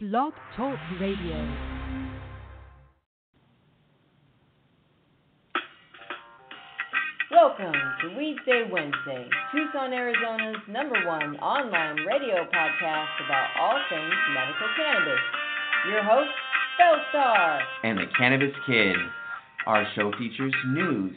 Blog Talk Radio. Welcome to Weedsday Wednesday, Tucson, Arizona's number one online radio podcast about all things medical cannabis. Your host, Bellstar. and the Cannabis Kid. Our show features news,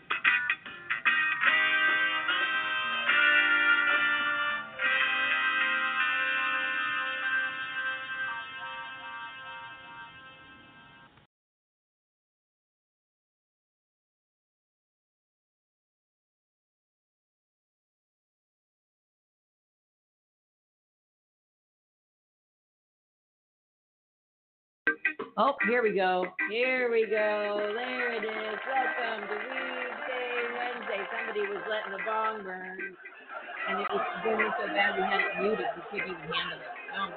Oh, here we go. Here we go. There it is. Welcome to Weedsday Wednesday. Somebody was letting the bong burn, and it was burning so bad we had it muted. We couldn't even handle it. Oh,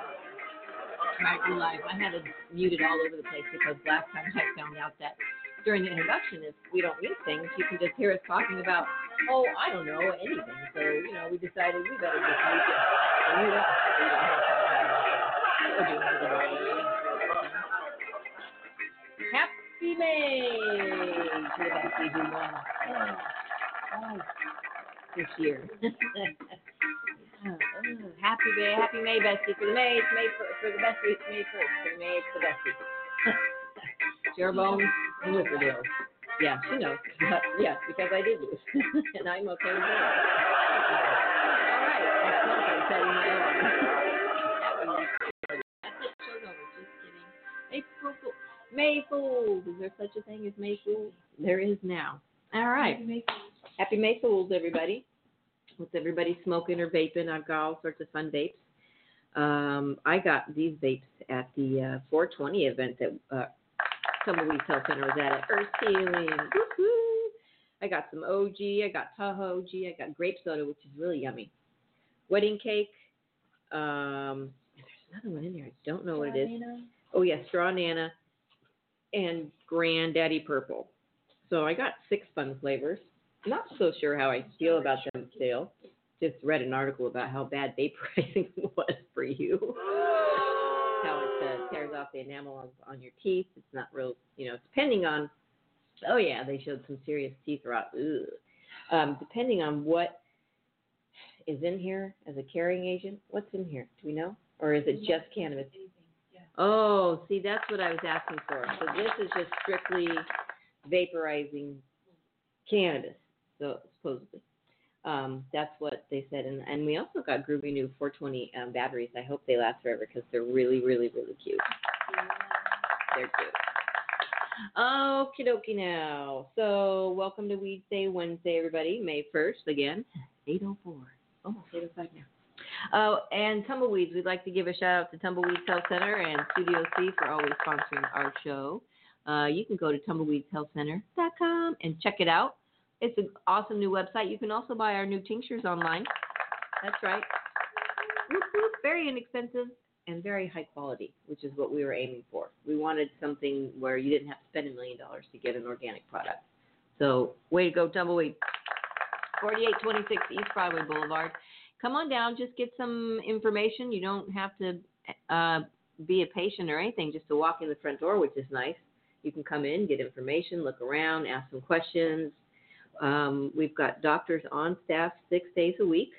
my life. I had it muted all over the place because last time I found out that during the introduction, if we don't mute things, you can just hear us talking about, oh, I don't know, anything. So, you know, we decided we better just mute it. So mute us. so you don't hear us talking. We're May to do this year. Happy May, happy May, Bestie. For the May, it's May for, for the Bestie, it's May first. For the May, it's the Bestie. Jeroboam and Whipperdale. Yeah, she knows. yeah, because I did lose, and I'm okay with that. All right, next month I'm setting my alarm. May Fools. Is there such a thing as May Fools? There is now. All right. Happy May Fools, everybody. What's everybody smoking or vaping? I've got all sorts of fun vapes. Um, I got these vapes at the uh, 420 event that uh, Tumbleweed Health Center was at at Earth Healing. Woo-hoo. I got some OG. I got Tahoe OG. I got grape soda, which is really yummy. Wedding cake. Um, there's another one in there. I don't know what it is. Oh yeah, straw nana and granddaddy purple. So I got six fun flavors. Not so sure how I feel about them still. Just read an article about how bad vaporizing was for you. how it uh, tears off the enamel on, your teeth. It's not real, you know, depending on. Oh yeah, they showed some serious teeth rot. Ugh. Um, depending on what is in here as a carrying agent. What's in here? Do we know? Or is it just cannabis? Oh, see, that's what I was asking for. So this is just strictly vaporizing cannabis, so supposedly. Um, that's what they said, and and we also got groovy new 420 um, batteries. I hope they last forever because they're really, really, really cute. They're cute. Okie dokie now. So welcome to Weed Day Wednesday, everybody. May 1st again, 8:04, almost 8:05 now. Oh, and Tumbleweeds, we'd like to give a shout out to Tumbleweeds Health Center and Studio C for always sponsoring our show. Uh, you can go to tumbleweedshealthcenter.com and check it out. It's an awesome new website. You can also buy our new tinctures online. That's right. Very inexpensive and very high quality, which is what we were aiming for. We wanted something where you didn't have to spend a million dollars to get an organic product. So, way to go, Tumbleweed. 4826 East Broadway Boulevard come on down, just get some information. You don't have to uh, be a patient or anything, just to walk in the front door, which is nice. You can come in, get information, look around, ask some questions. Um, we've got doctors on staff six days a week,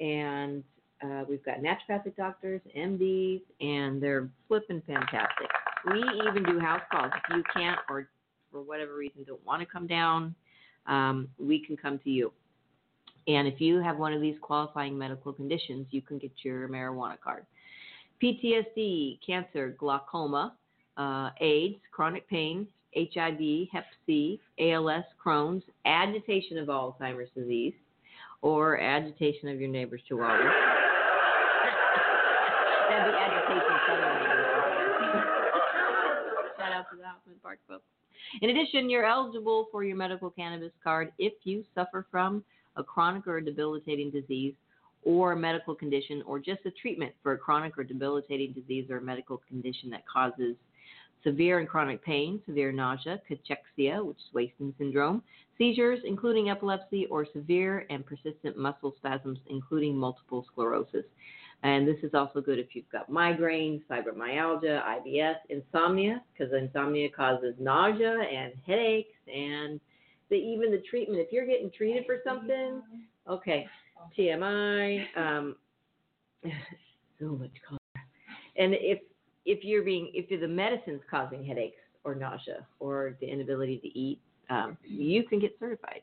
and uh, we've got naturopathic doctors, MDs, and they're flipping fantastic. We even do house calls if you can't or for whatever reason don't want to come down. um, we can come to you. And if you have one of these qualifying medical conditions, you can get your marijuana card. PTSD, cancer, glaucoma, uh, AIDS, chronic pain, HIV, Hep C, ALS, Crohn's, agitation of Alzheimer's disease, or agitation of your neighbor's chihuahua. That'd be agitation neighbors. Shout out to the Hoffman Park folks. In addition, you're eligible for your medical cannabis card if you suffer from a chronic or debilitating disease or a medical condition or just a treatment for a chronic or debilitating disease or medical condition that causes severe and chronic pain, severe nausea, cachexia, which is wasting syndrome, seizures, including epilepsy, or severe and persistent muscle spasms, including multiple sclerosis. And this is also good if you've got migraines, fibromyalgia, IBS, insomnia, because insomnia causes nausea and headaches, and the, even the treatment. If you're getting treated for something, okay, TMI, um, so much color. And if if you're being if the medicine's causing headaches or nausea or the inability to eat, um, you can get certified.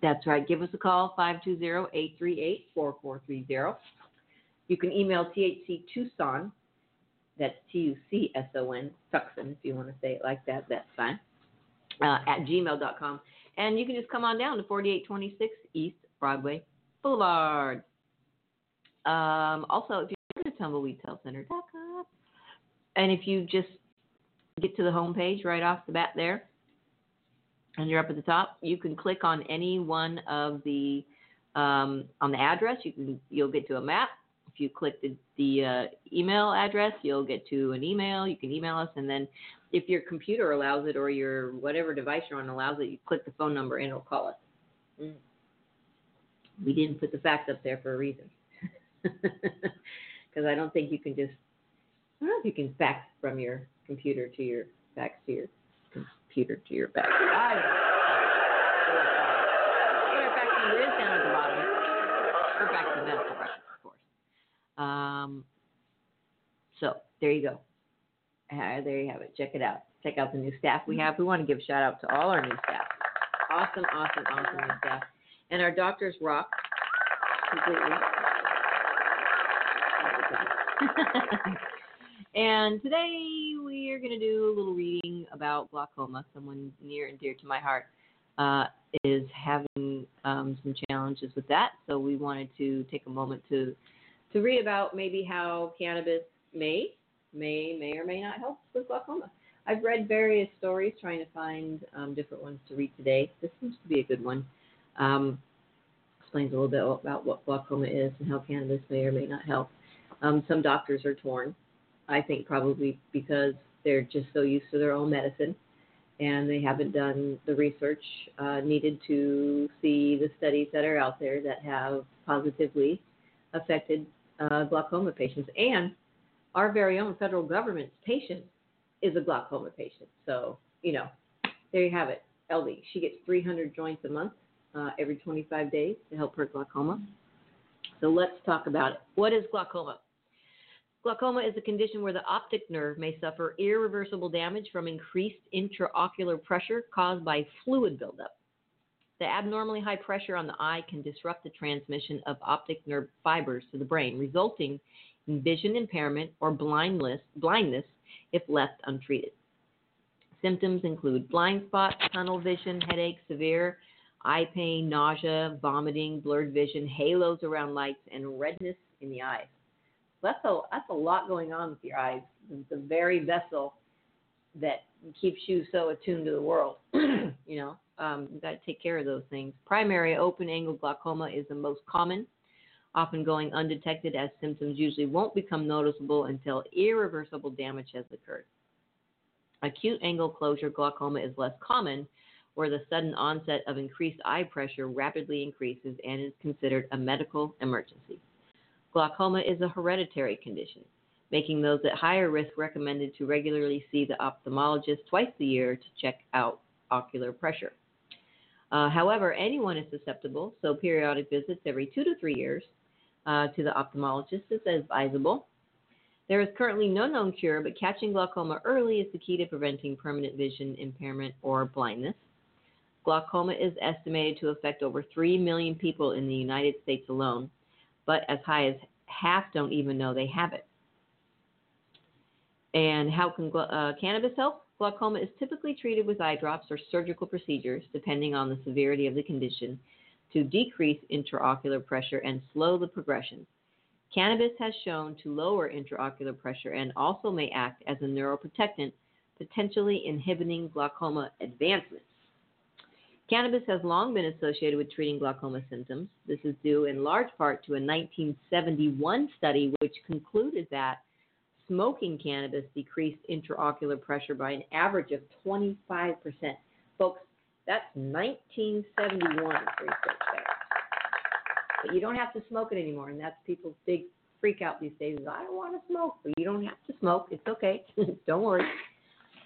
That's right. Give us a call, 520-838-4430. You can email THC Tucson, that's T-U-C-S-O-N, Tucson, if you want to say it like that, that's fine, uh, at gmail.com. And you can just come on down to 4826 East Broadway Boulevard. Um, also, if you go to tumbleweedshealthcenter.com, and if you just get to the home page right off the bat there, and you're up at the top, you can click on any one of the um, on the address. You can you'll get to a map. If you click the, the uh, email address, you'll get to an email. You can email us, and then if your computer allows it or your whatever device you're on allows it, you click the phone number and it'll call us. Mm. We didn't put the fax up there for a reason, because I don't think you can just. I don't know if you can fax from your computer to your fax your computer to your back. I Our fax number is down at the bottom. Or medical records, of course. Um, so there you go. Uh, there you have it. Check it out. Check out the new staff we have. We want to give a shout out to all our new staff. Awesome, awesome, awesome new staff. And our doctors rock completely. and today we are going to do a little reading about glaucoma. Someone near and dear to my heart uh, is having um, some challenges with that, so we wanted to take a moment to to read about maybe how cannabis may may may or may not help with glaucoma. I've read various stories trying to find um, different ones to read today. This seems to be a good one. Um, explains a little bit about what glaucoma is and how cannabis may or may not help. Um, some doctors are torn. I think probably because they're just so used to their own medicine and they haven't done the research uh, needed to see the studies that are out there that have positively affected uh, glaucoma patients. And our very own federal government's patient is a glaucoma patient. So, you know, there you have it. LD, she gets 300 joints a month uh, every 25 days to help her glaucoma. So let's talk about it. What is glaucoma? Glaucoma is a condition where the optic nerve may suffer irreversible damage from increased intraocular pressure caused by fluid buildup. The abnormally high pressure on the eye can disrupt the transmission of optic nerve fibers to the brain, resulting in vision impairment or blindness, blindness if left untreated. Symptoms include blind spots, tunnel vision, headache, severe eye pain, nausea, vomiting, blurred vision, halos around lights, and redness in the eyes. That's a that's a lot going on with your eyes. It's the very vessel that keeps you so attuned to the world. you know, um, you got to take care of those things. Primary open angle glaucoma is the most common, often going undetected as symptoms usually won't become noticeable until irreversible damage has occurred. Acute angle closure glaucoma is less common, where the sudden onset of increased eye pressure rapidly increases and is considered a medical emergency. Glaucoma is a hereditary condition, making those at higher risk recommended to regularly see the ophthalmologist twice a year to check out ocular pressure. Uh, however, anyone is susceptible, so periodic visits every two to three years uh, to the ophthalmologist is advisable. There is currently no known cure, but catching glaucoma early is the key to preventing permanent vision impairment or blindness. Glaucoma is estimated to affect over 3 million people in the United States alone, but as high as half don't even know they have it. And how can uh, cannabis help? Glaucoma is typically treated with eye drops or surgical procedures, depending on the severity of the condition, to decrease intraocular pressure and slow the progression. Cannabis has shown to lower intraocular pressure and also may act as a neuroprotectant, potentially inhibiting glaucoma advancement. Cannabis has long been associated with treating glaucoma symptoms. This is due in large part to a 1971 study which concluded that smoking cannabis decreased intraocular pressure by an average of 25%. Folks, that's 1971 research there. But you don't have to smoke it anymore, and that's people's big freak out these days. Is I don't want to smoke, but you don't have to smoke. It's okay. don't worry.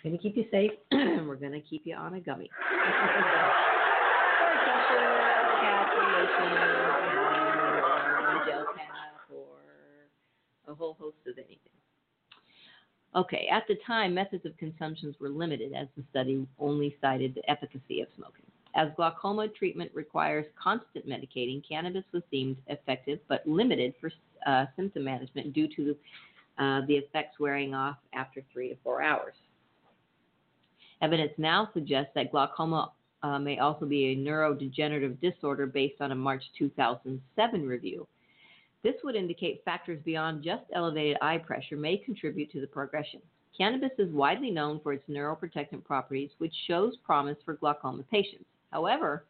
We're gonna keep you safe. And we're gonna keep you on a gummy. a whole host of anything. Okay, at the time, methods of consumptions were limited as the study only cited the efficacy of smoking. As glaucoma treatment requires constant medicating, cannabis was deemed effective but limited for uh, symptom management due to uh, the effects wearing off after three to four hours. Evidence now suggests that glaucoma uh, may also be a neurodegenerative disorder based on a March 2007 review. This would indicate factors beyond just elevated eye pressure may contribute to the progression. Cannabis is widely known for its neuroprotectant properties, which shows promise for glaucoma patients. However,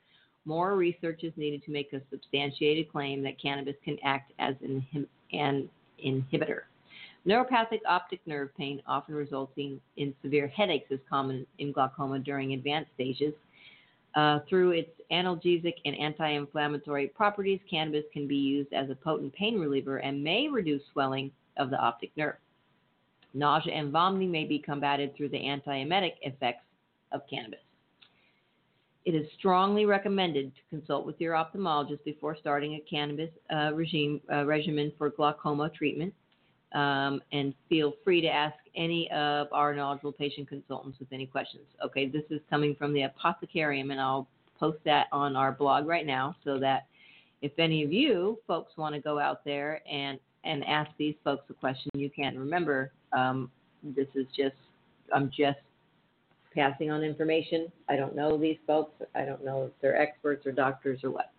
more research is needed to make a substantiated claim that cannabis can act as an, inhibitor. Neuropathic optic nerve pain, often resulting in severe headaches, is common in glaucoma during advanced stages. Uh, through its analgesic and anti inflammatory properties, cannabis can be used as a potent pain reliever and may reduce swelling of the optic nerve. Nausea and vomiting may be combated through the antiemetic effects of cannabis. It is strongly recommended to consult with your ophthalmologist before starting a cannabis uh, regime uh, regimen for glaucoma treatment. Um, and feel free to ask any of our knowledgeable patient consultants with any questions. Okay, this is coming from the Apothecarium, and I'll post that on our blog right now so that if any of you folks want to go out there and and ask these folks a question, you can. Remember, um, this is just I'm just passing on information. I don't know these folks. I don't know if they're experts or doctors or what.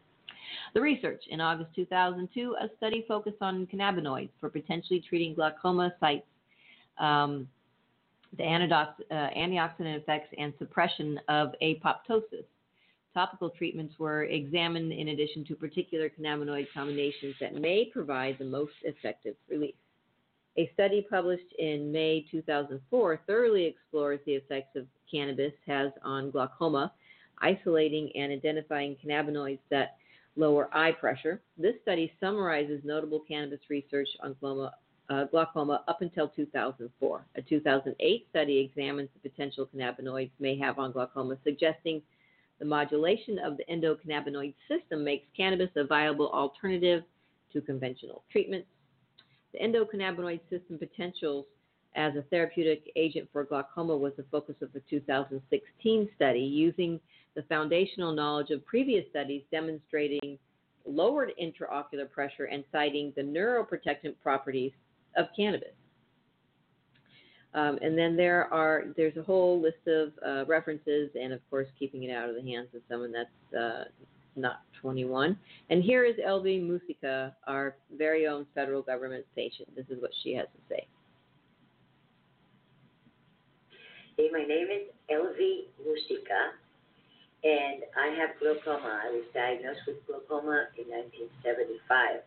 The research in August 2002, a study focused on cannabinoids for potentially treating glaucoma sites, um, the uh, antioxidant effects, and suppression of apoptosis. Topical treatments were examined in addition to particular cannabinoid combinations that may provide the most effective relief. A study published in May 2004 thoroughly explores the effects of cannabis has on glaucoma, isolating and identifying cannabinoids that lower eye pressure. This study summarizes notable cannabis research on glaucoma, uh, glaucoma up until 2004. A 2008 study examines the potential cannabinoids may have on glaucoma, suggesting the modulation of the endocannabinoid system makes cannabis a viable alternative to conventional treatments. The endocannabinoid system potentials as a therapeutic agent for glaucoma was the focus of the 2016 study, using the foundational knowledge of previous studies demonstrating lowered intraocular pressure and citing the neuroprotectant properties of cannabis. Um, and then there are there's a whole list of uh, references, and of course, keeping it out of the hands of someone that's uh, not 21. And here is Elvy Musikka, our very own federal government patient. This is what she has to say. Hey, my name is Elvy Musikka, and I have glaucoma. I was diagnosed with glaucoma in 1975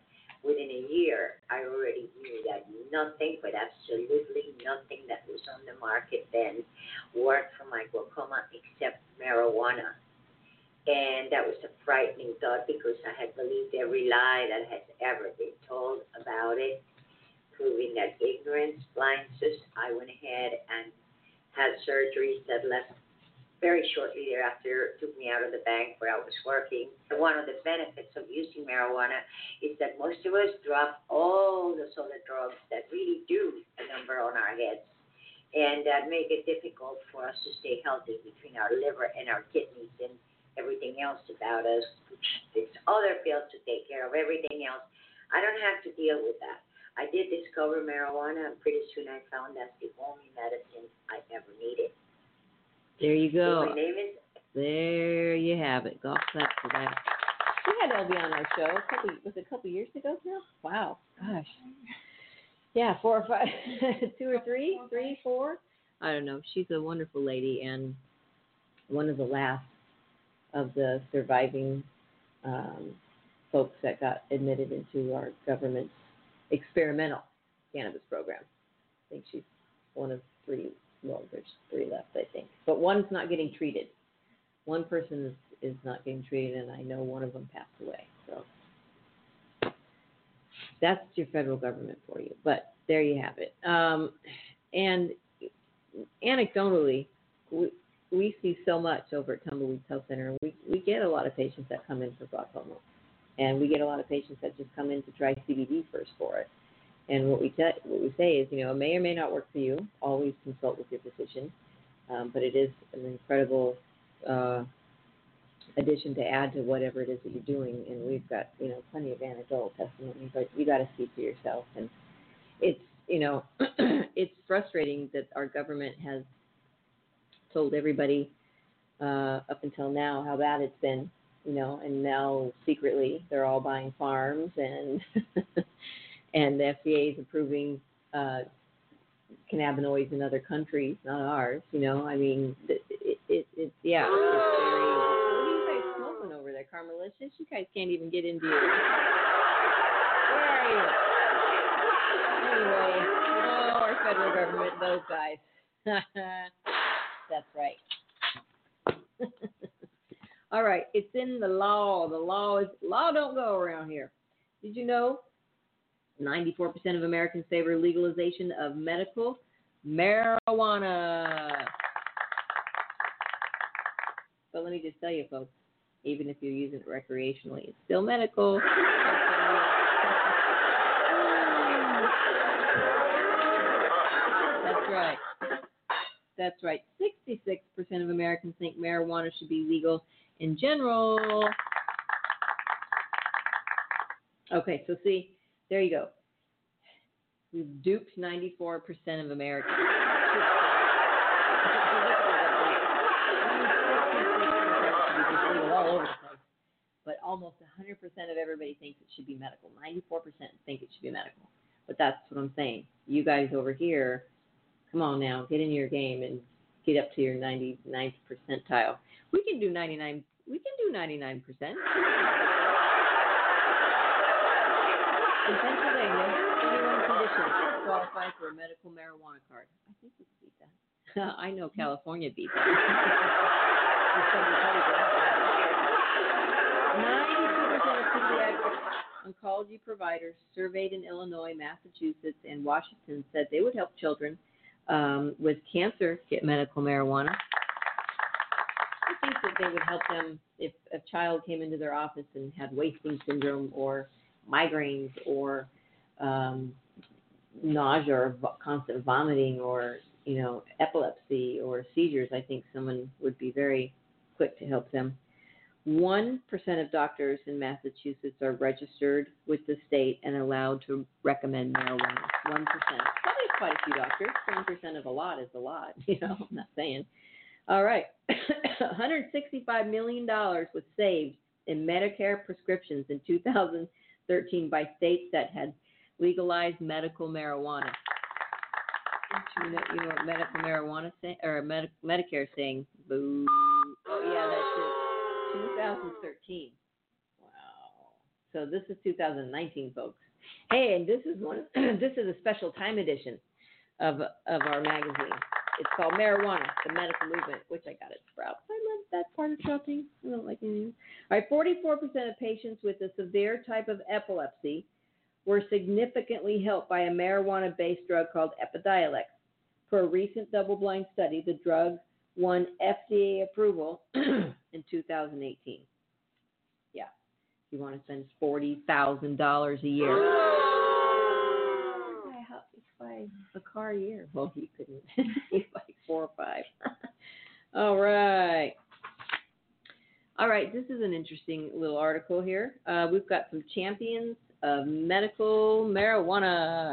within a year, I already knew that nothing, but absolutely nothing that was on the market then worked for my glaucoma except marijuana. And that was a frightening thought because I had believed every lie that has ever been told about it, proving that ignorance blinds us. I went ahead and had surgeries that left very shortly thereafter took me out of the bank where I was working. One of the benefits of using marijuana is that most of us drop all the other drugs that really do a number on our heads and that make it difficult for us to stay healthy between our liver and our kidneys and everything else about us. It's other pills to take care of everything else. I don't have to deal with that. I did discover marijuana, and pretty soon I found that's the only medicine I ever needed. There you go. My name is There you have it. Golf clap for that. We had LB on our show a couple was it a couple years ago now? Wow. Gosh. Yeah, four or five two or three, three, four. I don't know. She's a wonderful lady and one of the last of the surviving um, folks that got admitted into our government's experimental cannabis program. I think she's one of three. Well, there's three left, I think, but one's not getting treated. One person is, is not getting treated, and I know one of them passed away. So that's your federal government for you. But there you have it. Um, and anecdotally, we, we see so much over at Tumbleweeds Health Center. We we get a lot of patients that come in for glaucoma, and we get a lot of patients that just come in to try CBD first for it. And what we te- what we say is, you know, it may or may not work for you. Always consult with your physician, um, but it is an incredible uh, addition to add to whatever it is that you're doing. And we've got you know plenty of anecdotal testimony, but you got to see for yourself. And it's you know it's frustrating that our government has told everybody uh, up until now how bad it's been, you know, and now secretly they're all buying farms and and the FDA is approving uh, cannabinoids in other countries, not ours. You know, I mean, it, it, it, it yeah, it's very. What are you guys smoking over there, Carmelicious? You guys can't even get into your. Where? Anyway, oh, our federal government, those guys. That's right. All right, it's in the law. The law is law don't go around here. Did you know 94% of Americans favor legalization of medical marijuana? But let me just tell you, folks, even if you're using it recreationally, it's still medical. That's right. That's right. 66% of Americans think marijuana should be legal in general. Okay, so see, there you go. We've duped 94% of Americans. all over the place. But almost 100% of everybody thinks it should be medical. 94% think it should be medical. But that's what I'm saying. You guys over here Come on now, get in your game and get up to your 99th percentile. We can do 99. We can do 99 percent. In Pennsylvania, 21 conditions qualify for a medical marijuana card. I think we beat that. I know California beat that. 92% of pediatric oncology providers surveyed in Illinois, Massachusetts, and Washington said they would help children um, with cancer get medical marijuana. I think that they would help them if a child came into their office and had wasting syndrome or migraines or um, nausea or constant vomiting or you know epilepsy or seizures. I think someone would be very quick to help them. One percent of doctors in Massachusetts are registered with the state and allowed to recommend marijuana. One percent quite a few doctors. Ten percent of a lot is a lot. You know, I'm not saying. All right, 165 million dollars was saved in Medicare prescriptions in 2013 by states that had legalized medical marijuana. You know, you know what medical marijuana say, or Medi- Medicare saying? Boo. Oh yeah, that's it. 2013. Wow. So this is 2019, folks. Hey, and this is one. this is a special time edition of of our magazine. It's called Marijuana: The Medical Movement, which I got at Sprouts. I that part of shopping. I don't like anything. All right, 44% of patients with a severe type of epilepsy were significantly helped by a marijuana-based drug called Epidiolex. For a recent double-blind study, the drug won FDA approval in 2018. Yeah, you want to spend forty thousand dollars a year. Buy a house, buy a car a year. Well, you couldn't. you buy four or five. All right. All right, this is an interesting little article here. Uh, we've got some champions of medical marijuana.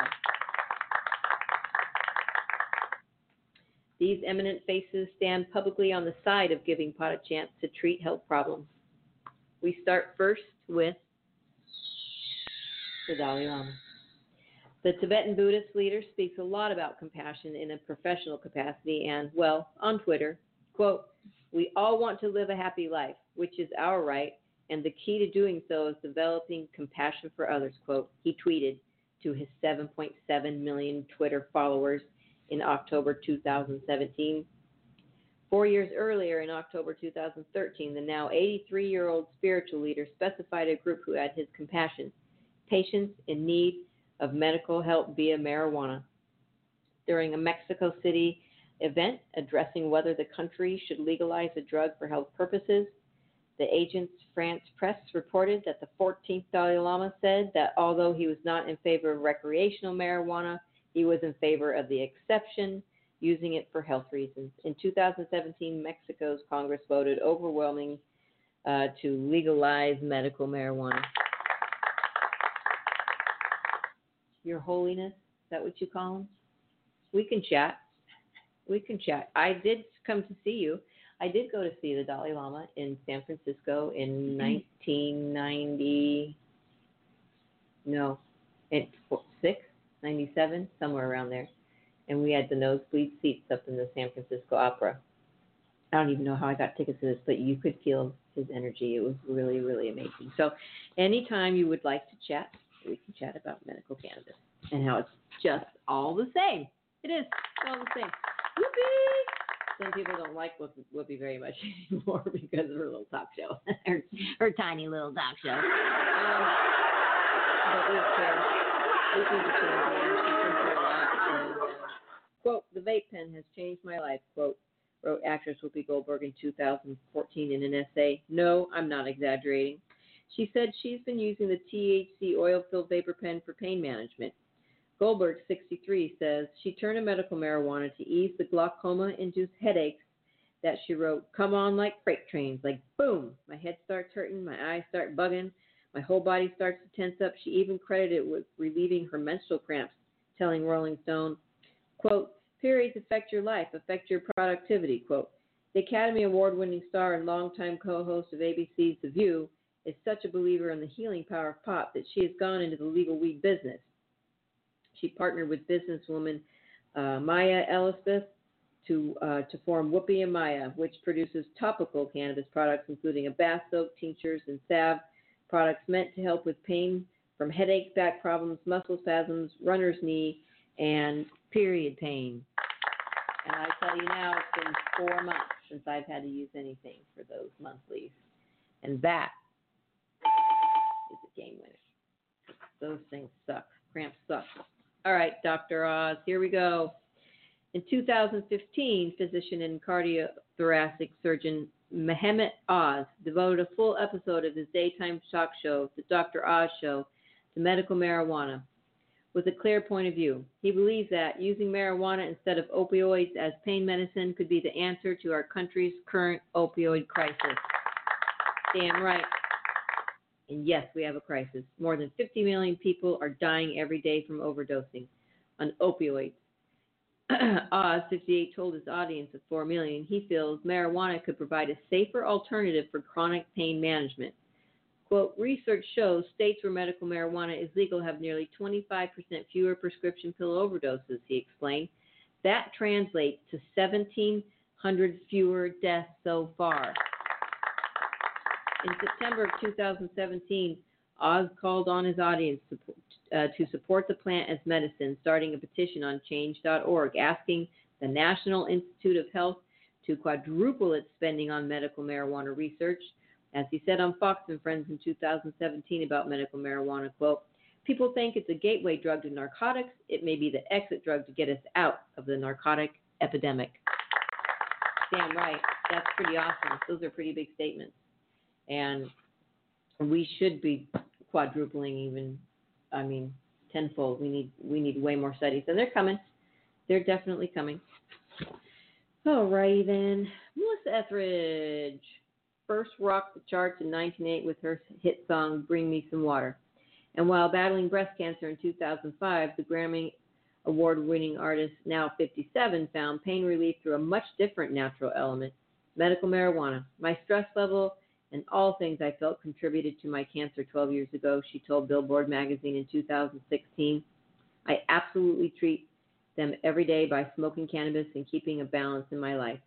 These eminent faces stand publicly on the side of giving pot a chance to treat health problems. We start first with the Dalai Lama. The Tibetan Buddhist leader speaks a lot about compassion in a professional capacity and, well, on Twitter, quote, we all want to live a happy life, which is our right, and the key to doing so is developing compassion for others, quote, he tweeted to his 7.7 million Twitter followers in October 2017. Four years earlier, in October 2013, the now 83 year old spiritual leader specified a group who had his compassion patients in need of medical help via marijuana. During a Mexico City event addressing whether the country should legalize a drug for health purposes, the agent's France press reported that the 14th Dalai Lama said that although he was not in favor of recreational marijuana, he was in favor of the exception, using it for health reasons. In 2017, Mexico's Congress voted overwhelming uh, to legalize medical marijuana. Your Holiness, is that what you call him? We can chat. We can chat. I did come to see you. I did go to see the Dalai Lama in San Francisco in mm-hmm. 1990. No, in six, 97, somewhere around there. And we had the nosebleed seats up in the San Francisco Opera. I don't even know how I got tickets to this, but you could feel his energy. It was really, really amazing. So, anytime you would like to chat, we can chat about medical cannabis and how it's just all the same. It is all the same. Whoopee! Some people don't like Whoopi, Whoopi very much anymore because of her little talk show, her, her tiny little talk show. Um, uh, quote, the vape pen has changed my life, quote, wrote actress Whoopi Goldberg in 2014 in an essay. No, I'm not exaggerating. She said she's been using the THC oil filled vapor pen for pain management. Goldberg, 63, says she turned to medical marijuana to ease the glaucoma induced headaches that she wrote come on like freight trains, like boom, my head starts hurting, my eyes start bugging, my whole body starts to tense up. She even credited it with relieving her menstrual cramps, telling Rolling Stone, quote, periods affect your life, affect your productivity, quote. The Academy Award winning star and longtime co host of ABC's The View is such a believer in the healing power of pot that she has gone into the legal weed business. She partnered with businesswoman uh, Maya Elisabeth to uh, to form Whoopi and Maya, which produces topical cannabis products, including a bath soap, tinctures, and salve products meant to help with pain from headaches, back problems, muscle spasms, runner's knee, and period pain. And I tell you now, it's been four months since I've had to use anything for those monthlies, and that is a game winner. Those things suck. Cramps suck. All right, Dr. Oz, here we go. In 2015, physician and cardiothoracic surgeon Mehmet Oz devoted a full episode of his daytime talk show, The Dr. Oz Show, to medical marijuana with a clear point of view. He believes that using marijuana instead of opioids as pain medicine could be the answer to our country's current opioid crisis. Damn right. And yes, we have a crisis. More than 50 million people are dying every day from overdosing on opioids. Oz, 58, told his audience of 4 million he feels marijuana could provide a safer alternative for chronic pain management. Quote, research shows states where medical marijuana is legal have nearly 25% fewer prescription pill overdoses, he explained. That translates to 1,700 fewer deaths so far. In September of 2017, Oz called on his audience to, uh, to support the plant as medicine, starting a petition on change.org asking the National Institute of Health to quadruple its spending on medical marijuana research. As he said on Fox and Friends in 2017 about medical marijuana, quote, people think it's a gateway drug to narcotics. It may be the exit drug to get us out of the narcotic epidemic. Damn right. That's pretty awesome. Those are pretty big statements. And we should be quadrupling even I mean tenfold. We need we need way more studies. And they're coming. They're definitely coming. All righty then. Melissa Etheridge first rocked the charts in 1908 with her hit song Bring Me Some Water. And while battling breast cancer in 2005, the Grammy award winning artist, now 57, found pain relief through a much different natural element medical marijuana. My stress level and all things I felt contributed to my cancer 12 years ago, she told Billboard magazine in 2016. I absolutely treat them every day by smoking cannabis and keeping a balance in my life.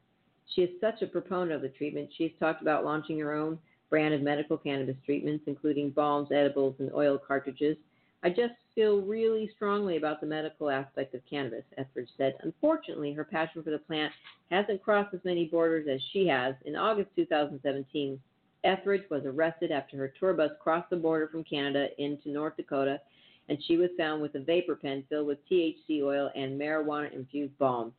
She is such a proponent of the treatment. She has talked about launching her own brand of medical cannabis treatments, including balms, edibles, and oil cartridges. I just feel really strongly about the medical aspect of cannabis, Etheridge said. Unfortunately, her passion for the plant hasn't crossed as many borders as she has. In August 2017, Etheridge was arrested after her tour bus crossed the border from Canada into North Dakota, and she was found with a vapor pen filled with THC oil and marijuana infused balm.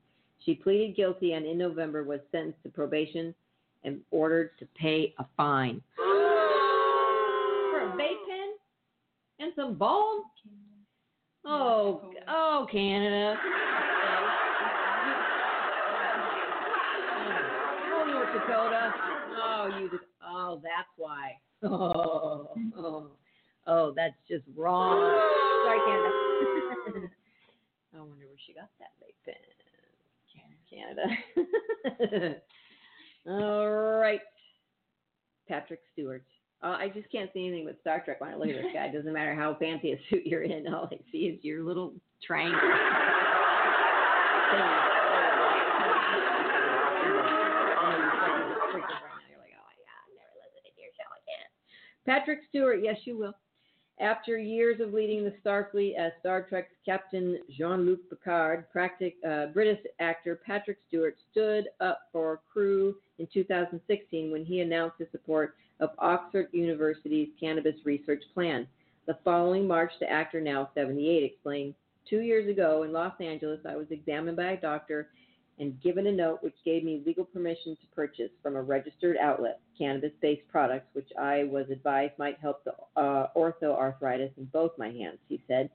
She pleaded guilty and in November was sentenced to probation and ordered to pay a fine. For a vape pen and some balm? Oh, oh, Canada. Oh, North Dakota. Oh, you. Oh, that's why. Oh, oh, oh, that's just wrong. Sorry, Canada. I wonder where she got that vape pen. Canada. All right. Patrick Stewart. Uh, I just can't see anything but Star Trek when I look at this guy. It doesn't matter how fancy a suit you're in. All I see is your little triangle. Patrick Stewart, yes, you will. After years of leading the Starfleet as Star Trek's Captain Jean Luc Picard, practic, uh, British actor Patrick Stewart stood up for crew in 2016 when he announced his support of Oxford University's cannabis research plan. The following March, the actor, now 78, explained Two years ago in Los Angeles, I was examined by a doctor and given a note which gave me legal permission to purchase from a registered outlet cannabis based products, which I was advised might help the uh, orthoarthritis in both my hands, he said.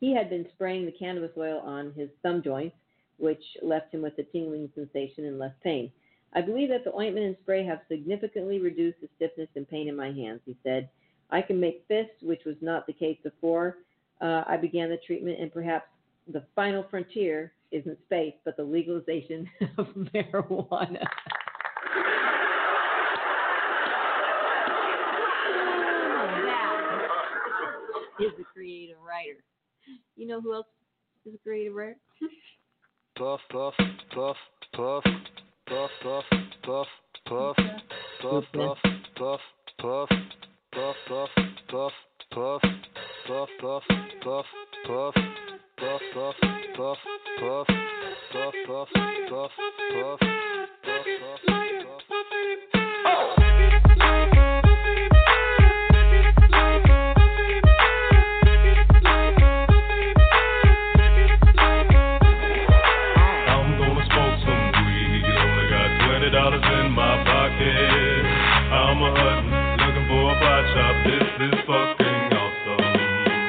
He had been spraying the cannabis oil on his thumb joints, which left him with a tingling sensation and less pain. I believe that the ointment and spray have significantly reduced the stiffness and pain in my hands, he said. I can make fists, which was not the case before. Uh, I began the treatment, and perhaps the final frontier isn't space, but the legalization of marijuana. that is a creative writer. You know who else is a creative writer? puff, puff, puff, puff, puff, puff, puff, puff, puff, puff, puff, puff, puff, puff, puff, puff, puff, puff, puff, puff puff, puff, puff, puff, puff, puff, puff, puff, puff, puff, I'm gonna smoke some weed. Only got twenty dollars in my pocket. I'm a hunting, looking for a pot shop. This is fucking.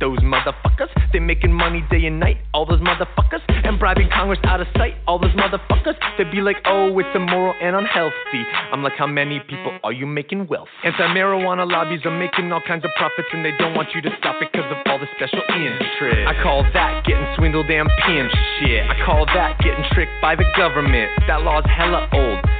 those motherfuckers. They're making money day and night, all those motherfuckers. And bribing Congress out of sight, all those motherfuckers. They'd be like, oh, it's immoral and unhealthy. I'm like, how many people are you making wealth? Anti marijuana lobbies are making all kinds of profits, and they don't want you to stop it because of all the special interest. I call that getting swindled and pimped shit. I call that getting tricked by the government. That law's hella old.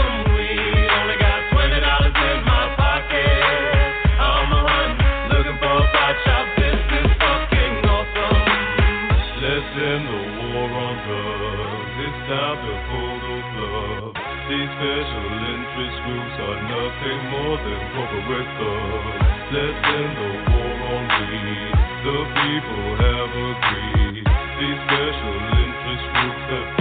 special interest groups are nothing more than corporate thugs. Let's end the war on weed. The people have agreed. These special interest groups have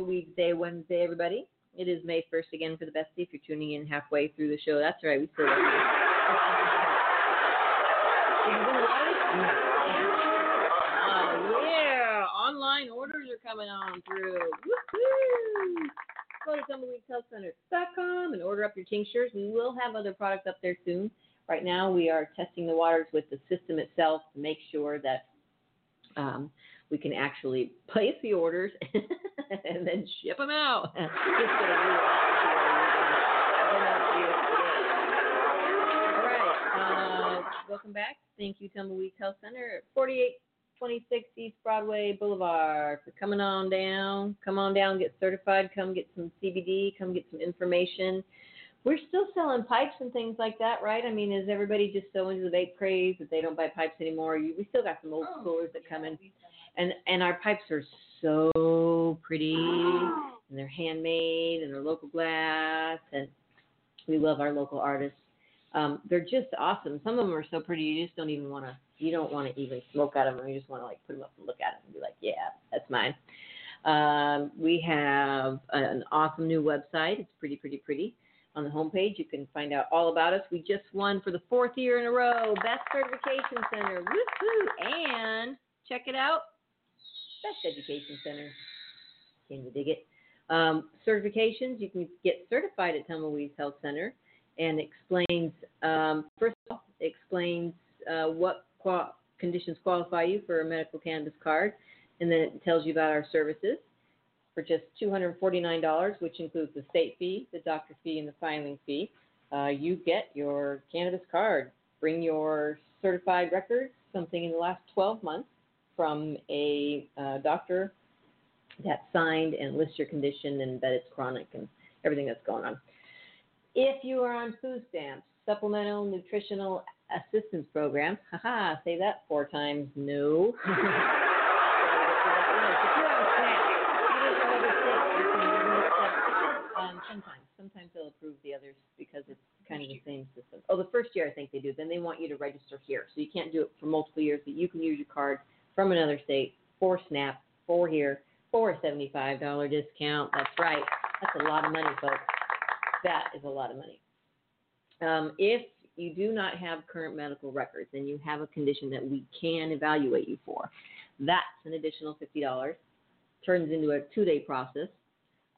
Back Day Wednesday, everybody. It is May 1st again for the bestie. If you're tuning in halfway through the show, that's right. We still love you. Oh, yeah. Online orders are coming on through. Woo-hoo. Go to tumbleweedhealthcenter.com and order up your tinctures. We will have other products up there soon. Right now, we are testing the waters with the system itself to make sure that um, we can actually place the orders and then ship them out. All right. Uh, welcome back. Thank you, Tumbleweeds Health Center at 4826 East Broadway Boulevard for coming on down. Come on down, get certified. Come get some CBD. Come get some information. We're still selling pipes and things like that, right? I mean, is everybody just so into the vape craze that they don't buy pipes anymore? You, we still got some old schoolers that come in, and and our pipes are so pretty, and they're handmade, and they're local glass, and we love our local artists. Um, they're just awesome. Some of them are so pretty, you just don't even want to. You don't want to even smoke at them, or you just want to like put them up and look at them and be like, yeah, that's mine. Um, we have an awesome new website. It's pretty, pretty, pretty. On the homepage, you can find out all about us. We just won for the fourth year in a row, Best Certification Center. Woohoo! And check it out, Best Education Center. Can you dig it? Um, certifications, you can get certified at Tumbleweeds Health Center and explains, um, first of all, explains uh, what qual- conditions qualify you for a medical cannabis card, and then it tells you about our services for just $249, which includes the state fee, the doctor fee, and the filing fee. Uh, you get your cannabis card. Bring your certified records, something in the last 12 months, from a uh, doctor that signed and lists your condition and that it's chronic and everything that's going on. If you are on food stamps, supplemental nutritional assistance program, haha, say that four times, no. Um, sometimes, sometimes they'll approve the others because it's kind of the same system. Oh, the first year I think they do. Then they want you to register here, so you can't do it for multiple years. But you can use your card from another state for SNAP for here for a seventy-five dollar discount. That's right. That's a lot of money, folks. That is a lot of money. Um, if you do not have current medical records and you have a condition that we can evaluate you for, that's an additional $50. Turns into a two day process.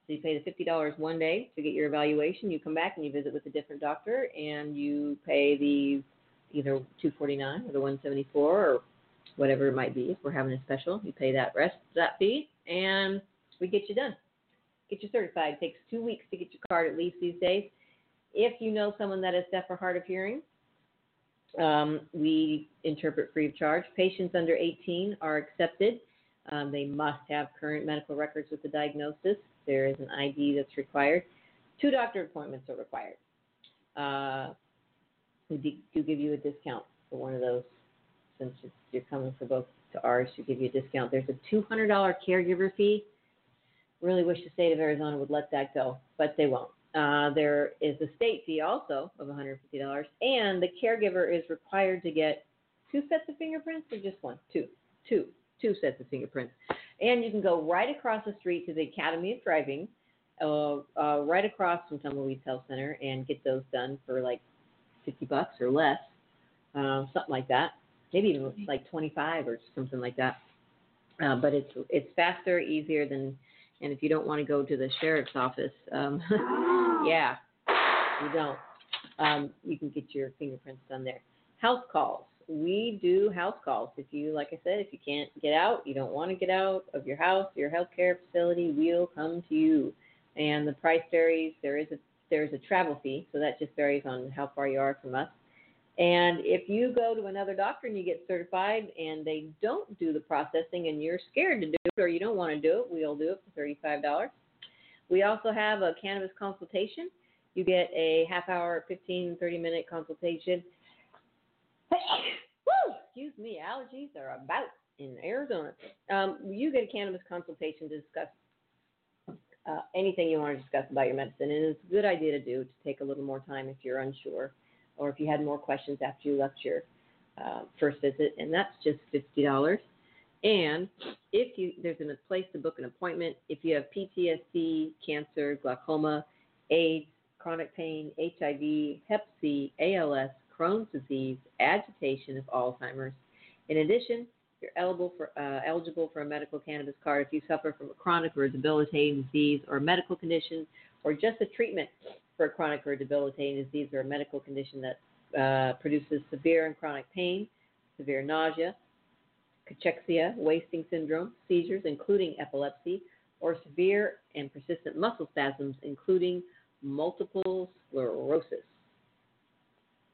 So you pay the $50 one day to get your evaluation. You come back and you visit with a different doctor and you pay the either 249 or the 174 or whatever it might be. If we're having a special, you pay that rest that fee and we get you done. Get you certified. It takes two weeks to get your card at least these days if you know someone that is deaf or hard of hearing, um, we interpret free of charge. Patients under 18 are accepted. Um, they must have current medical records with the diagnosis. There is an ID that's required. Two doctor appointments are required. Uh, we do give you a discount for one of those since you're coming for both to ours to give you a discount. There's a $200 caregiver fee. Really wish the state of Arizona would let that go, but they won't. Uh, there is a state fee also of $150, and the caregiver is required to get two sets of fingerprints or just one? Two, two, two sets of fingerprints. And you can go right across the street to the Academy of Driving, uh, uh, right across from Tumbleweeds Health Center, and get those done for like 50 bucks or less, uh, something like that. Maybe even like 25 or something like that. Uh, but it's it's faster, easier than and if you don't want to go to the sheriff's office, um, yeah, you don't. Um, you can get your fingerprints done there. House calls. We do house calls. If you, like I said, if you can't get out, you don't want to get out of your house, your healthcare facility, we'll come to you. And the price varies. There is a there is a travel fee, so that just varies on how far you are from us. And if you go to another doctor and you get certified and they don't do the processing and you're scared to do it or you don't want to do it, we'll do it for $35. We also have a cannabis consultation. You get a half hour, 15, 30 minute consultation. Woo! Excuse me, allergies are about in Arizona. Um, you get a cannabis consultation to discuss uh, anything you want to discuss about your medicine. And it's a good idea to do to take a little more time if you're unsure or if you had more questions after you left your uh, first visit, and that's just fifty dollars. And if you there's a place to book an appointment if you have PTSD, cancer, glaucoma, AIDS, chronic pain, HIV, Hep C, ALS, Crohn's disease, agitation of Alzheimer's. In addition, you're eligible for uh, eligible for a medical cannabis card if you suffer from a chronic or debilitating disease or medical condition or just a treatment for a chronic or debilitating disease or a medical condition that uh, produces severe and chronic pain, severe nausea, cachexia, wasting syndrome, seizures, including epilepsy, or severe and persistent muscle spasms, including multiple sclerosis.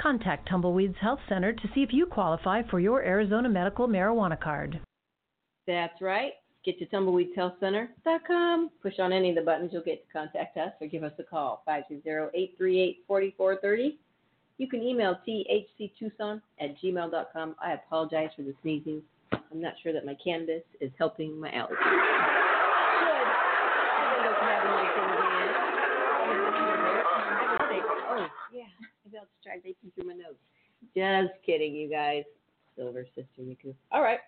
Contact Tumbleweeds Health Center to see if you qualify for your Arizona medical marijuana card. That's right. Get to tumbleweedshealthcenter.com. Push on any of the buttons, you'll get to contact us or give us a call, 520-838-4430. You can email thctucson at gmail.com. I apologize for the sneezing. I'm not sure that my cannabis is helping my allergies. Oh, yeah. Just try vaping through my. Just kidding, you guys. Silver Sister Miku. All right.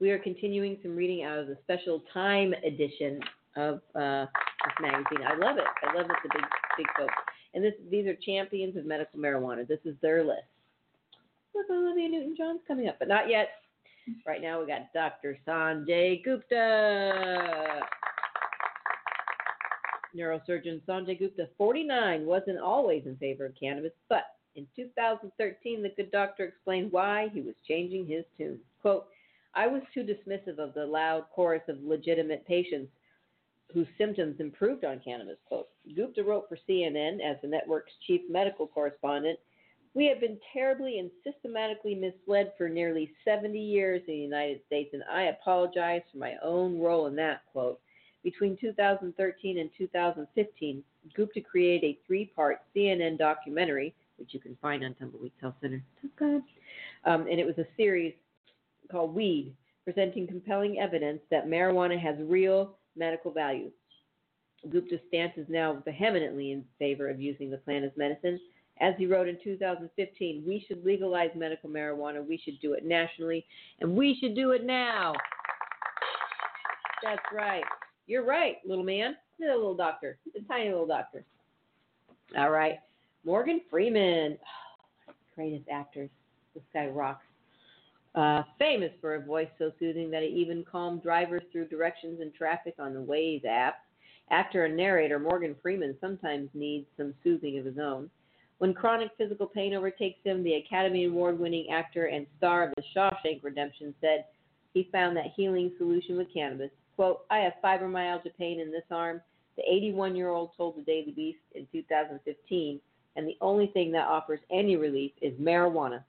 We are continuing some reading out of the special time edition of uh, this magazine. I love it. I love it. The big, big folks. And this, these are champions of medical marijuana. This is their list. Look, Olivia Newton-John's coming up, but not yet. Right now, we got Dr. Sanjay Gupta. Neurosurgeon Sanjay Gupta, 49, wasn't always in favor of cannabis, but in 2013, the good doctor explained why he was changing his tune. Quote, I was too dismissive of the loud chorus of legitimate patients whose symptoms improved on cannabis. Quote, Gupta wrote for CNN as the network's chief medical correspondent. We have been terribly and systematically misled for nearly 70 years in the United States, and I apologize for my own role in that. Quote, between 2013 and 2015, Gupta created a three part CNN documentary, which you can find on tumbleweedhealthcenter.com, um, and it was a series called Weed, presenting compelling evidence that marijuana has real medical value. Gupta's stance is now vehemently in favor of using the plant as medicine. As he wrote in 2015, we should legalize medical marijuana. We should do it nationally, and we should do it now. That's right. You're right, little man. The little doctor, the tiny little doctor. All right. Morgan Freeman, oh, greatest actors. This guy rocks. Uh, famous for a voice so soothing that it even calmed drivers through directions in traffic on the Waze app. Actor and narrator Morgan Freeman sometimes needs some soothing of his own. When chronic physical pain overtakes him, the Academy Award winning actor and star of The Shawshank Redemption said he found that healing solution with cannabis. Quote, I have fibromyalgia pain in this arm, the 81 year old told the Daily Beast in 2015, and the only thing that offers any relief is marijuana.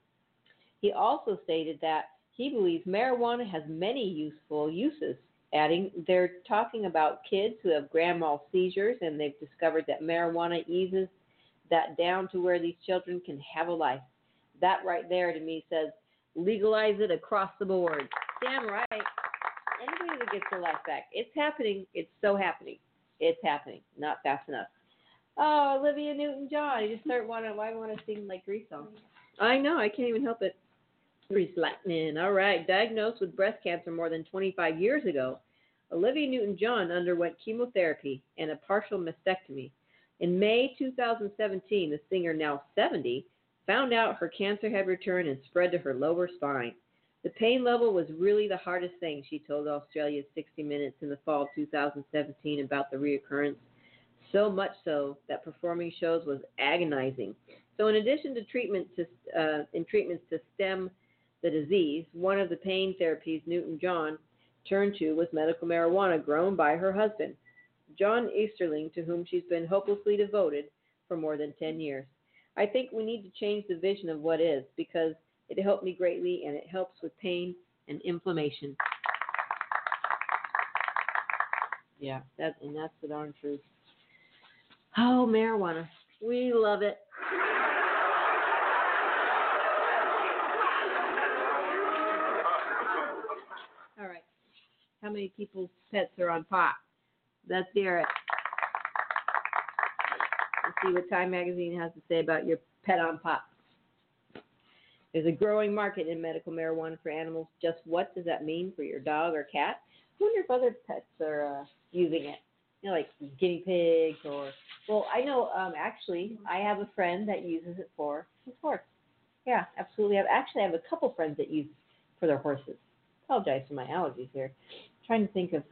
He also stated that he believes marijuana has many useful uses, adding, They're talking about kids who have grand mal seizures, and they've discovered that marijuana eases that down to where these children can have a life. That right there to me says legalize it across the board. Damn right. Anybody that gets their life back. It's happening. It's so happening. It's happening. Not fast enough. Oh, Olivia Newton John. I just start wanting why I want to sing like Grease. I know, I can't even help it. Grease lightning. All right. Diagnosed with breast cancer more than 25 years ago, Olivia Newton John underwent chemotherapy and a partial mastectomy. In May 2017, the singer, now 70, found out her cancer had returned and spread to her lower spine. The pain level was really the hardest thing, she told Australia's 60 Minutes in the fall of 2017 about the reoccurrence. So much so that performing shows was agonizing. So, in addition to treatment to, uh, in treatments to stem the disease, one of the pain therapies Newton John turned to was medical marijuana grown by her husband. John Easterling, to whom she's been hopelessly devoted for more than 10 years. I think we need to change the vision of what is because it helped me greatly and it helps with pain and inflammation. Yeah, that and that's the darn truth. Oh, marijuana. We love it. All right. How many people's pets are on pot? Let's hear it. Let's see what Time Magazine has to say about your pet on pot. There's a growing market in medical marijuana for animals. Just what does that mean for your dog or cat? I wonder if other pets are uh, using it. You know, like guinea pigs or. Well, I know um, actually I have a friend that uses it for his horse. Yeah, absolutely. I actually I have a couple friends that use for their horses. Apologize for my allergies here. I'm trying to think of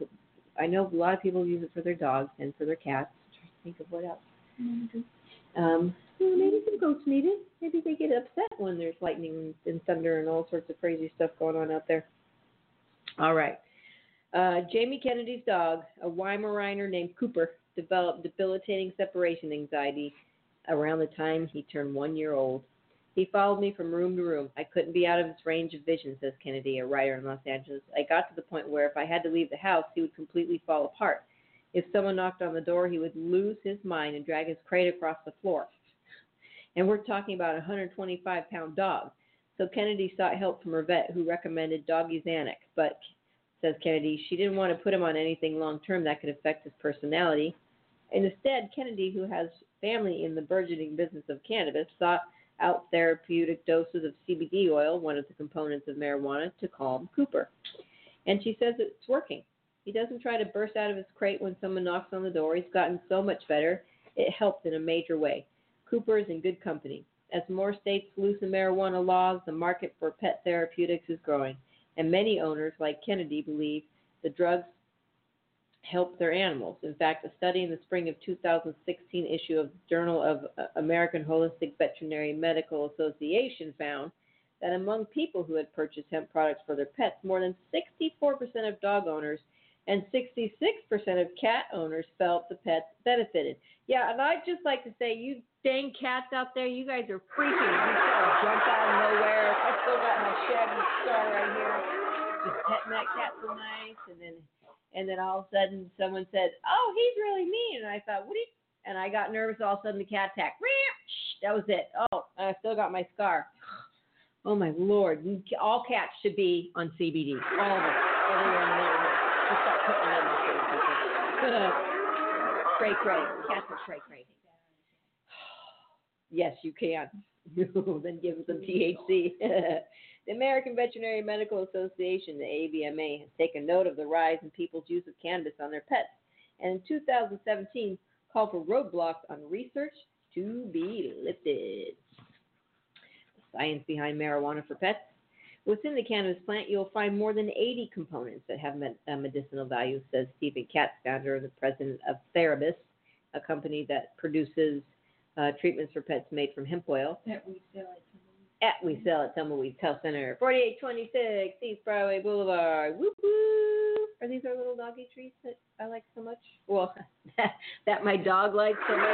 I know a lot of people use it for their dogs and for their cats. I'm trying to think of what else. Um, well, maybe some goats need it. Maybe they get upset when there's lightning and thunder and all sorts of crazy stuff going on out there. All right. Uh, Jamie Kennedy's dog, a Weimaraner named Cooper, developed debilitating separation anxiety around the time he turned one year old. He followed me from room to room. I couldn't be out of his range of vision, says Kennedy, a writer in Los Angeles. I got to the point where if I had to leave the house, he would completely fall apart. If someone knocked on the door, he would lose his mind and drag his crate across the floor. And we're talking about a 125 pound dog. So Kennedy sought help from her vet, who recommended Doggy Xanax. But, says Kennedy, she didn't want to put him on anything long term that could affect his personality. And instead, Kennedy, who has family in the burgeoning business of cannabis, sought out therapeutic doses of CBD oil, one of the components of marijuana, to calm Cooper. And she says it's working. He doesn't try to burst out of his crate when someone knocks on the door. He's gotten so much better. It helped in a major way. Cooper is in good company. As more states loosen marijuana laws, the market for pet therapeutics is growing, and many owners, like Kennedy, believe the drugs help their animals. In fact, a study in the spring of 2016 issue of the Journal of uh, American Holistic Veterinary Medical Association found that among people who had purchased hemp products for their pets, more than 64% of dog owners and 66% of cat owners felt the pets benefited. Yeah, and I'd just like to say, you dang cats out there, you guys are freaking. You just jump out of nowhere. I still got my Shaggy star right here. Just petting that cat so nice, and then and then all of a sudden someone said, "Oh, he's really mean," and I thought, "What?" do you And I got nervous. All of a sudden, the cat attacked. That was it. Oh, I still got my scar. Oh my lord! All cats should be on CBD. All of them, everywhere in the neighborhood. Just start putting them in the Cray cray. Cats are cray cray. Yes, you can. then give them THC. the American Veterinary Medical Association, the AVMA, has taken note of the rise in people's use of cannabis on their pets, and in 2017 called for roadblocks on research to be lifted. The science behind marijuana for pets. Within the cannabis plant, you'll find more than 80 components that have uh, medicinal value, says Stephen Katz, founder and the president of Therabis, a company that produces uh, treatments for pets made from hemp oil. That we sell it At we sell at Tumbleweed Health Center, 4826 East Broadway Boulevard. Whoop whoop. Are these our little doggy treats that I like so much? Well, that, that my dog likes so much.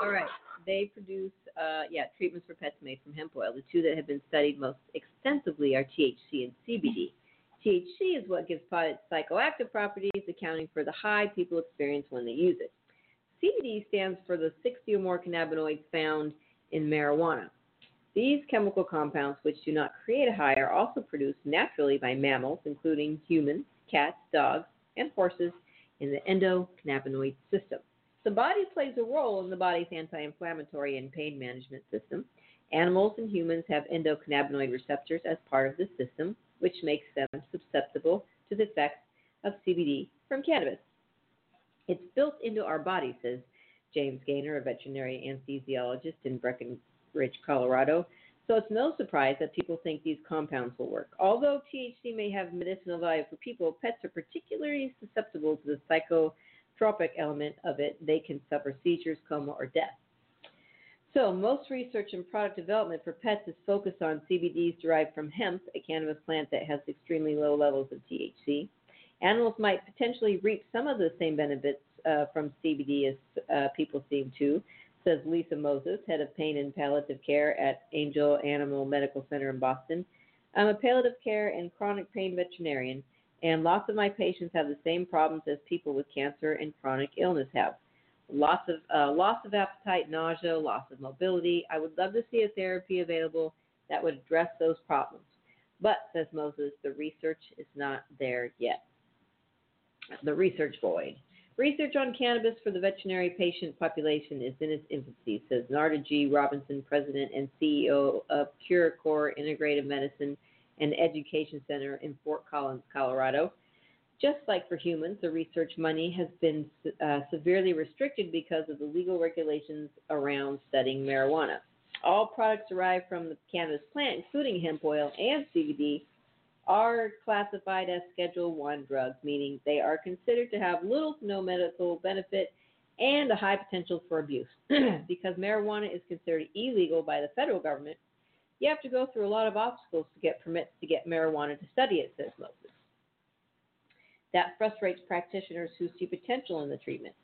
All right. They produce, uh, yeah, treatments for pets made from hemp oil. The two that have been studied most extensively are THC and CBD. THC is what gives pot its psychoactive properties, accounting for the high people experience when they use it. CBD stands for the 60 or more cannabinoids found in marijuana. These chemical compounds, which do not create a high, are also produced naturally by mammals, including humans, cats, dogs, and horses, in the endocannabinoid system. The body plays a role in the body's anti inflammatory and pain management system. Animals and humans have endocannabinoid receptors as part of this system, which makes them susceptible to the effects of CBD from cannabis. It's built into our body, says James Gaynor, a veterinary anesthesiologist in Breckenridge, Colorado. So it's no surprise that people think these compounds will work. Although THC may have medicinal value for people, pets are particularly susceptible to the psychotropic element of it. They can suffer seizures, coma, or death. So, most research and product development for pets is focused on CBDs derived from hemp, a cannabis plant that has extremely low levels of THC. Animals might potentially reap some of the same benefits uh, from CBD as uh, people seem to, says Lisa Moses, head of pain and palliative care at Angell Animal Medical Center in Boston. I'm a palliative care and chronic pain veterinarian, and lots of my patients have the same problems as people with cancer and chronic illness have loss of uh, loss of appetite, nausea, loss of mobility. I would love to see a therapy available that would address those problems. But, says Moses, the research is not there yet. The research void. Research on cannabis for the veterinary patient population is in its infancy, says Narda G. Robinson, President and CEO of CuraCore Integrative Medicine and Education Center in Fort Collins, Colorado. Just like for humans, the research money has been uh, severely restricted because of the legal regulations around studying marijuana. All products derived from the cannabis plant, including hemp oil and CBD, are classified as Schedule 1 drugs, meaning they are considered to have little to no medical benefit and a high potential for abuse. because marijuana is considered illegal by the federal government, you have to go through a lot of obstacles to get permits to get marijuana to study it, says Moses. That frustrates practitioners who see potential in the treatment.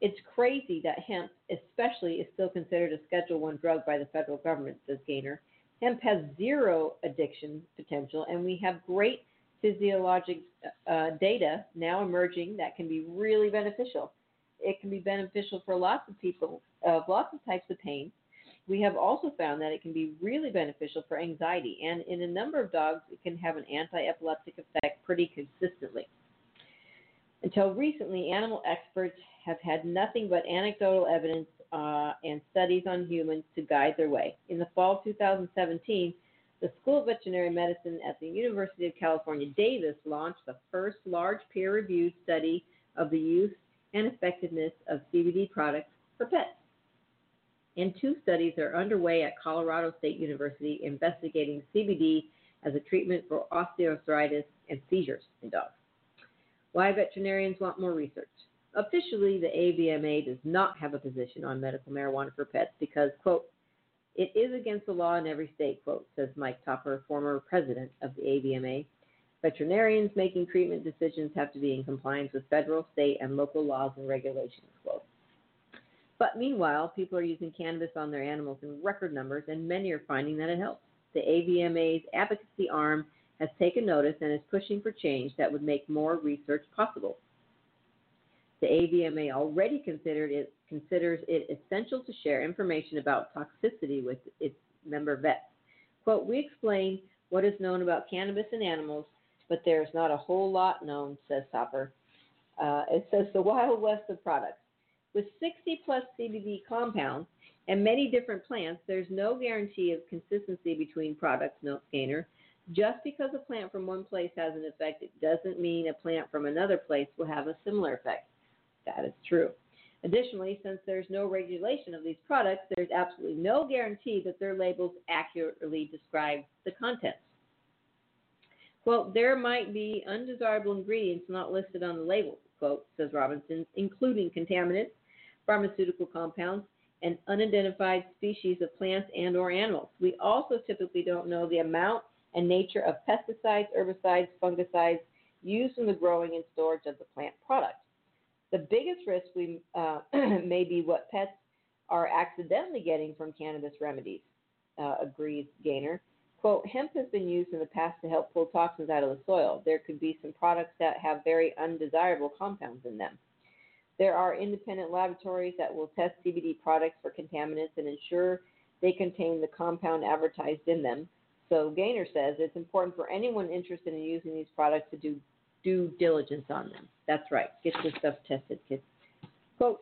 It's crazy that hemp, especially, is still considered a Schedule One drug by the federal government, says Gaynor. Hemp has zero addiction potential, and we have great physiologic uh, data now emerging that can be really beneficial. It can be beneficial for lots of people, of uh, lots of types of pain. We have also found that it can be really beneficial for anxiety, and in a number of dogs, it can have an anti epileptic effect pretty consistently. Until recently, animal experts have had nothing but anecdotal evidence uh, and studies on humans to guide their way. In the fall of 2017, the School of Veterinary Medicine at the University of California, Davis launched the first large peer reviewed study of the use and effectiveness of CBD products for pets. And two studies are underway at Colorado State University investigating CBD as a treatment for osteoarthritis and seizures in dogs. Why veterinarians want more research. Officially, the AVMA does not have a position on medical marijuana for pets because, quote, It is against the law in every state, quote, says Mike Topper, former president of the AVMA. Veterinarians making treatment decisions have to be in compliance with federal, state, and local laws and regulations, quote. But meanwhile, people are using cannabis on their animals in record numbers, and many are finding that it helps. The AVMA's advocacy arm has taken notice and is pushing for change that would make more research possible. The AVMA already it, considers it essential to share information about toxicity with its member vets. Quote, we explain what is known about cannabis in animals, but there is not a whole lot known, says Topper. Uh, it says the Wild West of products. With 60 plus CBD compounds and many different plants, there's no guarantee of consistency between products, notes Gaynor. Just because a plant from one place has an effect, it doesn't mean a plant from another place will have a similar effect. That is true. Additionally, since there's no regulation of these products, there's absolutely no guarantee that their labels accurately describe the contents. Quote, there might be undesirable ingredients not listed on the label, quote, says Robinson, including contaminants, pharmaceutical compounds, and unidentified species of plants and or animals. We also typically don't know the amount and nature of pesticides, herbicides, fungicides used in the growing and storage of the plant product. The biggest risk we uh, may be what pets are accidentally getting from cannabis remedies, uh, agrees Gaynor. Quote, hemp has been used in the past to help pull toxins out of the soil. There could be some products that have very undesirable compounds in them. There are independent laboratories that will test CBD products for contaminants and ensure they contain the compound advertised in them. So Gaynor says it's important for anyone interested in using these products to do due diligence on them. That's right. Get your stuff tested, kids. Quote,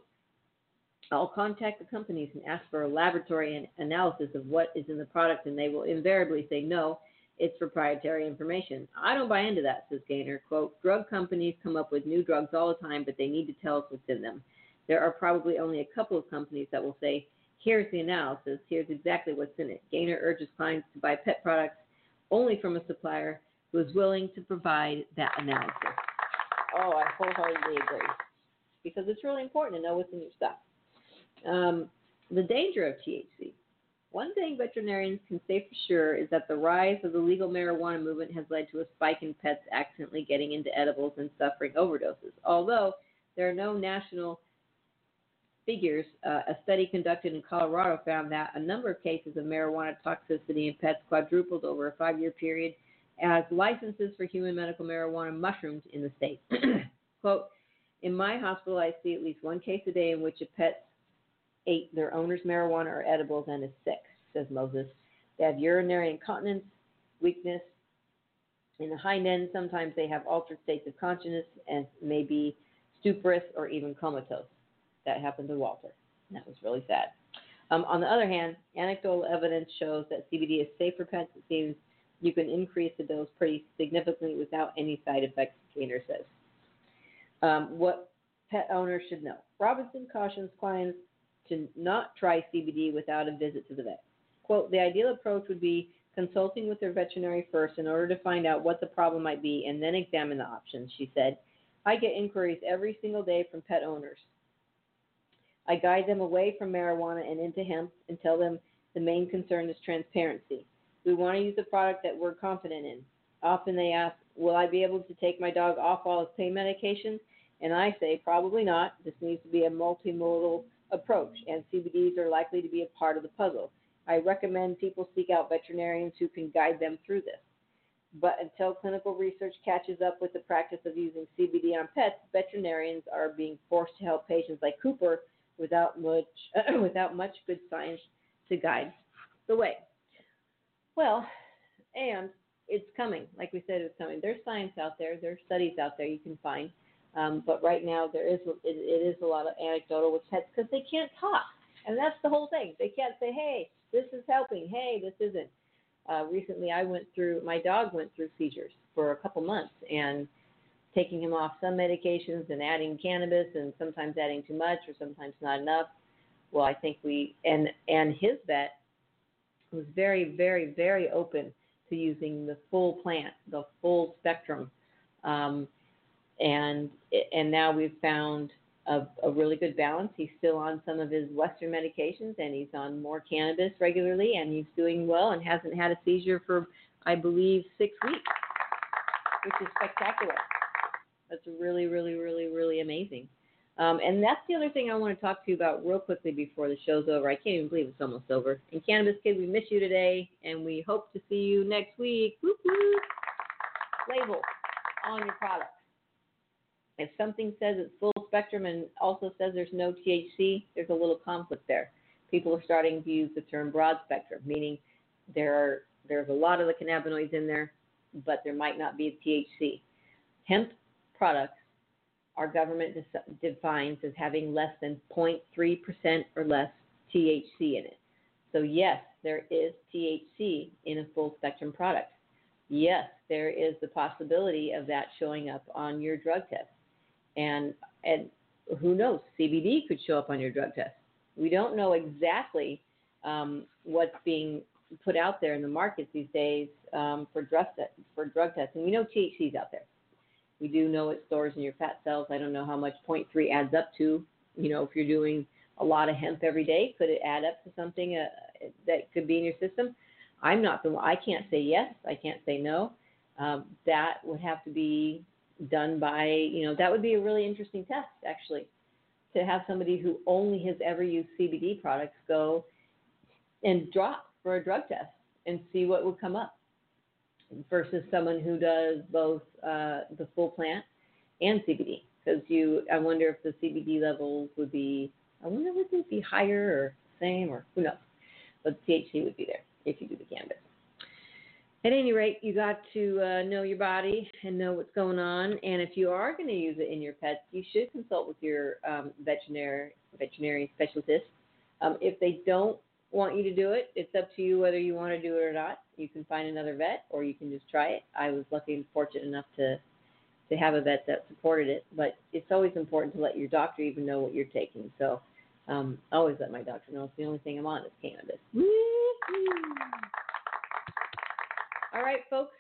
I'll contact the companies and ask for a laboratory analysis of what is in the product, and they will invariably say no, it's proprietary information. I don't buy into that, says Gaynor. Quote, drug companies come up with new drugs all the time, but they need to tell us what's in them. There are probably only a couple of companies that will say, here's the analysis, here's exactly what's in it. Gaynor urges clients to buy pet products only from a supplier who is willing to provide that analysis. Oh, I wholeheartedly agree. Because it's really important to know what's in your stuff. Um, the danger of THC. One thing veterinarians can say for sure is that the rise of the legal marijuana movement has led to a spike in pets accidentally getting into edibles and suffering overdoses. Although there are no national figures, uh, a study conducted in Colorado found that a number of cases of marijuana toxicity in pets quadrupled over a five year period as licenses for human medical marijuana mushroomed in the state. Quote, in my hospital, I see at least one case a day in which a pet ate their owner's marijuana or edibles and is sick, says Moses. They have urinary incontinence, weakness. In the hind end, sometimes they have altered states of consciousness and may be stuporous or even comatose. That happened to Walter. That was really sad. Um, on the other hand, anecdotal evidence shows that CBD is safe for pets. It seems you can increase the dose pretty significantly without any side effects, Gaynor says. Um, what pet owners should know. Robinson cautions clients to not try CBD without a visit to the vet. Quote, the ideal approach would be consulting with their veterinary first in order to find out what the problem might be and then examine the options, she said. I get inquiries every single day from pet owners. I guide them away from marijuana and into hemp and tell them the main concern is transparency. We want to use a product that we're confident in. Often they ask, Will I be able to take my dog off all his pain medications? And I say, Probably not. This needs to be a multimodal approach, and CBDs are likely to be a part of the puzzle. I recommend people seek out veterinarians who can guide them through this. But until clinical research catches up with the practice of using CBD on pets, veterinarians are being forced to help patients like Cooper without much without much good science to guide the way. Well, and it's coming. Like we said, it's coming. There's science out there. There's studies out there you can find. Um, but right now, there is it, it is a lot of anecdotal with pets because they can't talk, and that's the whole thing. They can't say, "Hey, this is helping." Hey, this isn't. Uh, recently, I went through. My dog went through seizures for a couple months, and taking him off some medications and adding cannabis, and sometimes adding too much or sometimes not enough. Well, I think we and and his vet was very, very, very open to using the full plant, the full spectrum. Um, and and now we've found a, a, really good balance. He's still on some of his Western medications, and he's on more cannabis regularly, and he's doing well and hasn't had a seizure for, I believe, six weeks, which is spectacular. That's really, really, really, really amazing. Um, and that's the other thing I want to talk to you about real quickly before the show's over. I can't even believe it's almost over. And Cannabis Kid, we miss you today, and we hope to see you next week. Whoop. Label on your product. If something says it's full spectrum and also says there's no THC, there's a little conflict there. People are starting to use the term broad spectrum, meaning there are there's a lot of the cannabinoids in there, but there might not be a THC. Hemp products our government defines as having less than 0.3% or less THC in it. So, yes, there is THC in a full spectrum product. Yes, there is the possibility of that showing up on your drug test. And, and who knows, CBD could show up on your drug test. We don't know exactly um, what's being put out there in the markets these days um, for drug for drug testing. We know THC is out there. We do know it stores in your fat cells. I don't know how much 0.3 adds up to. You know, if you're doing a lot of hemp every day, could it add up to something uh, that could be in your system? I'm not the one. I can't say yes. I can't say no. Um, that would have to be done by, you know, that would be a really interesting test actually, to have somebody who only has ever used CBD products go and drop for a drug test and see what would come up versus someone who does both uh, the full plant and CBD. Because you, I wonder if the CBD levels would be, I wonder would they be higher or same or who knows. But THC would be there if you do the cannabis. At any rate, you got to uh, know your body and know what's going on. And if you are going to use it in your pets, you should consult with your um, veterinary veterinary specialist. Um, if they don't want you to do it. It's up to you whether you want to do it or not. You can find another vet or you can just try it. I was lucky and fortunate enough to to have a vet that supported it, but it's always important to let your doctor even know what you're taking. So um, I always let my doctor know it's the only thing I'm on is cannabis. All right, folks.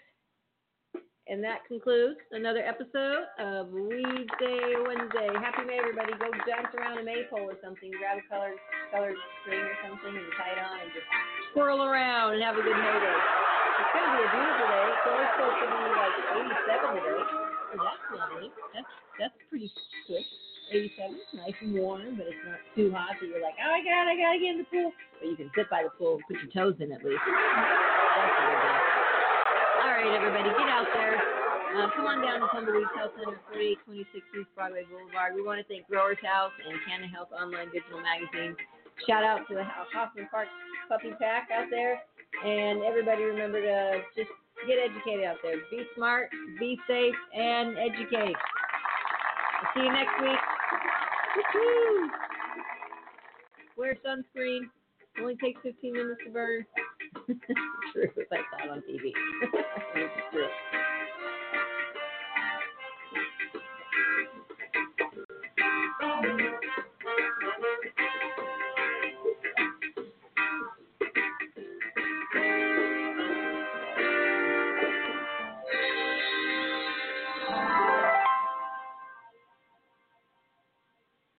And that concludes another episode of Weedsday Wednesday. Happy May, everybody. Go dance around a maypole or something. Grab a colored colored string or something and tie it on and just swirl around and have a good May Day. It's going to be a beautiful day. It's supposed to be like 87 today. So that's lovely. That's that's pretty good. 87, nice and warm, but it's not too hot that you're like, oh my god, I gotta get in the pool. But you can sit by the pool, and put your toes in at least. That's a good day. Right, everybody, get out there. Uh, come on down to Tumbleweed Health Center, 4826 East Broadway Boulevard. We want to thank Growers House and Canna Health Online Digital Magazine Shout out to the Hoffman Park Puppy Pack out there. And everybody remember to just get educated out there. Be smart, be safe, and educate. I'll see you next week. Woo-hoo! Wear sunscreen. Only takes 15 minutes to burn. True, it's like that on TV.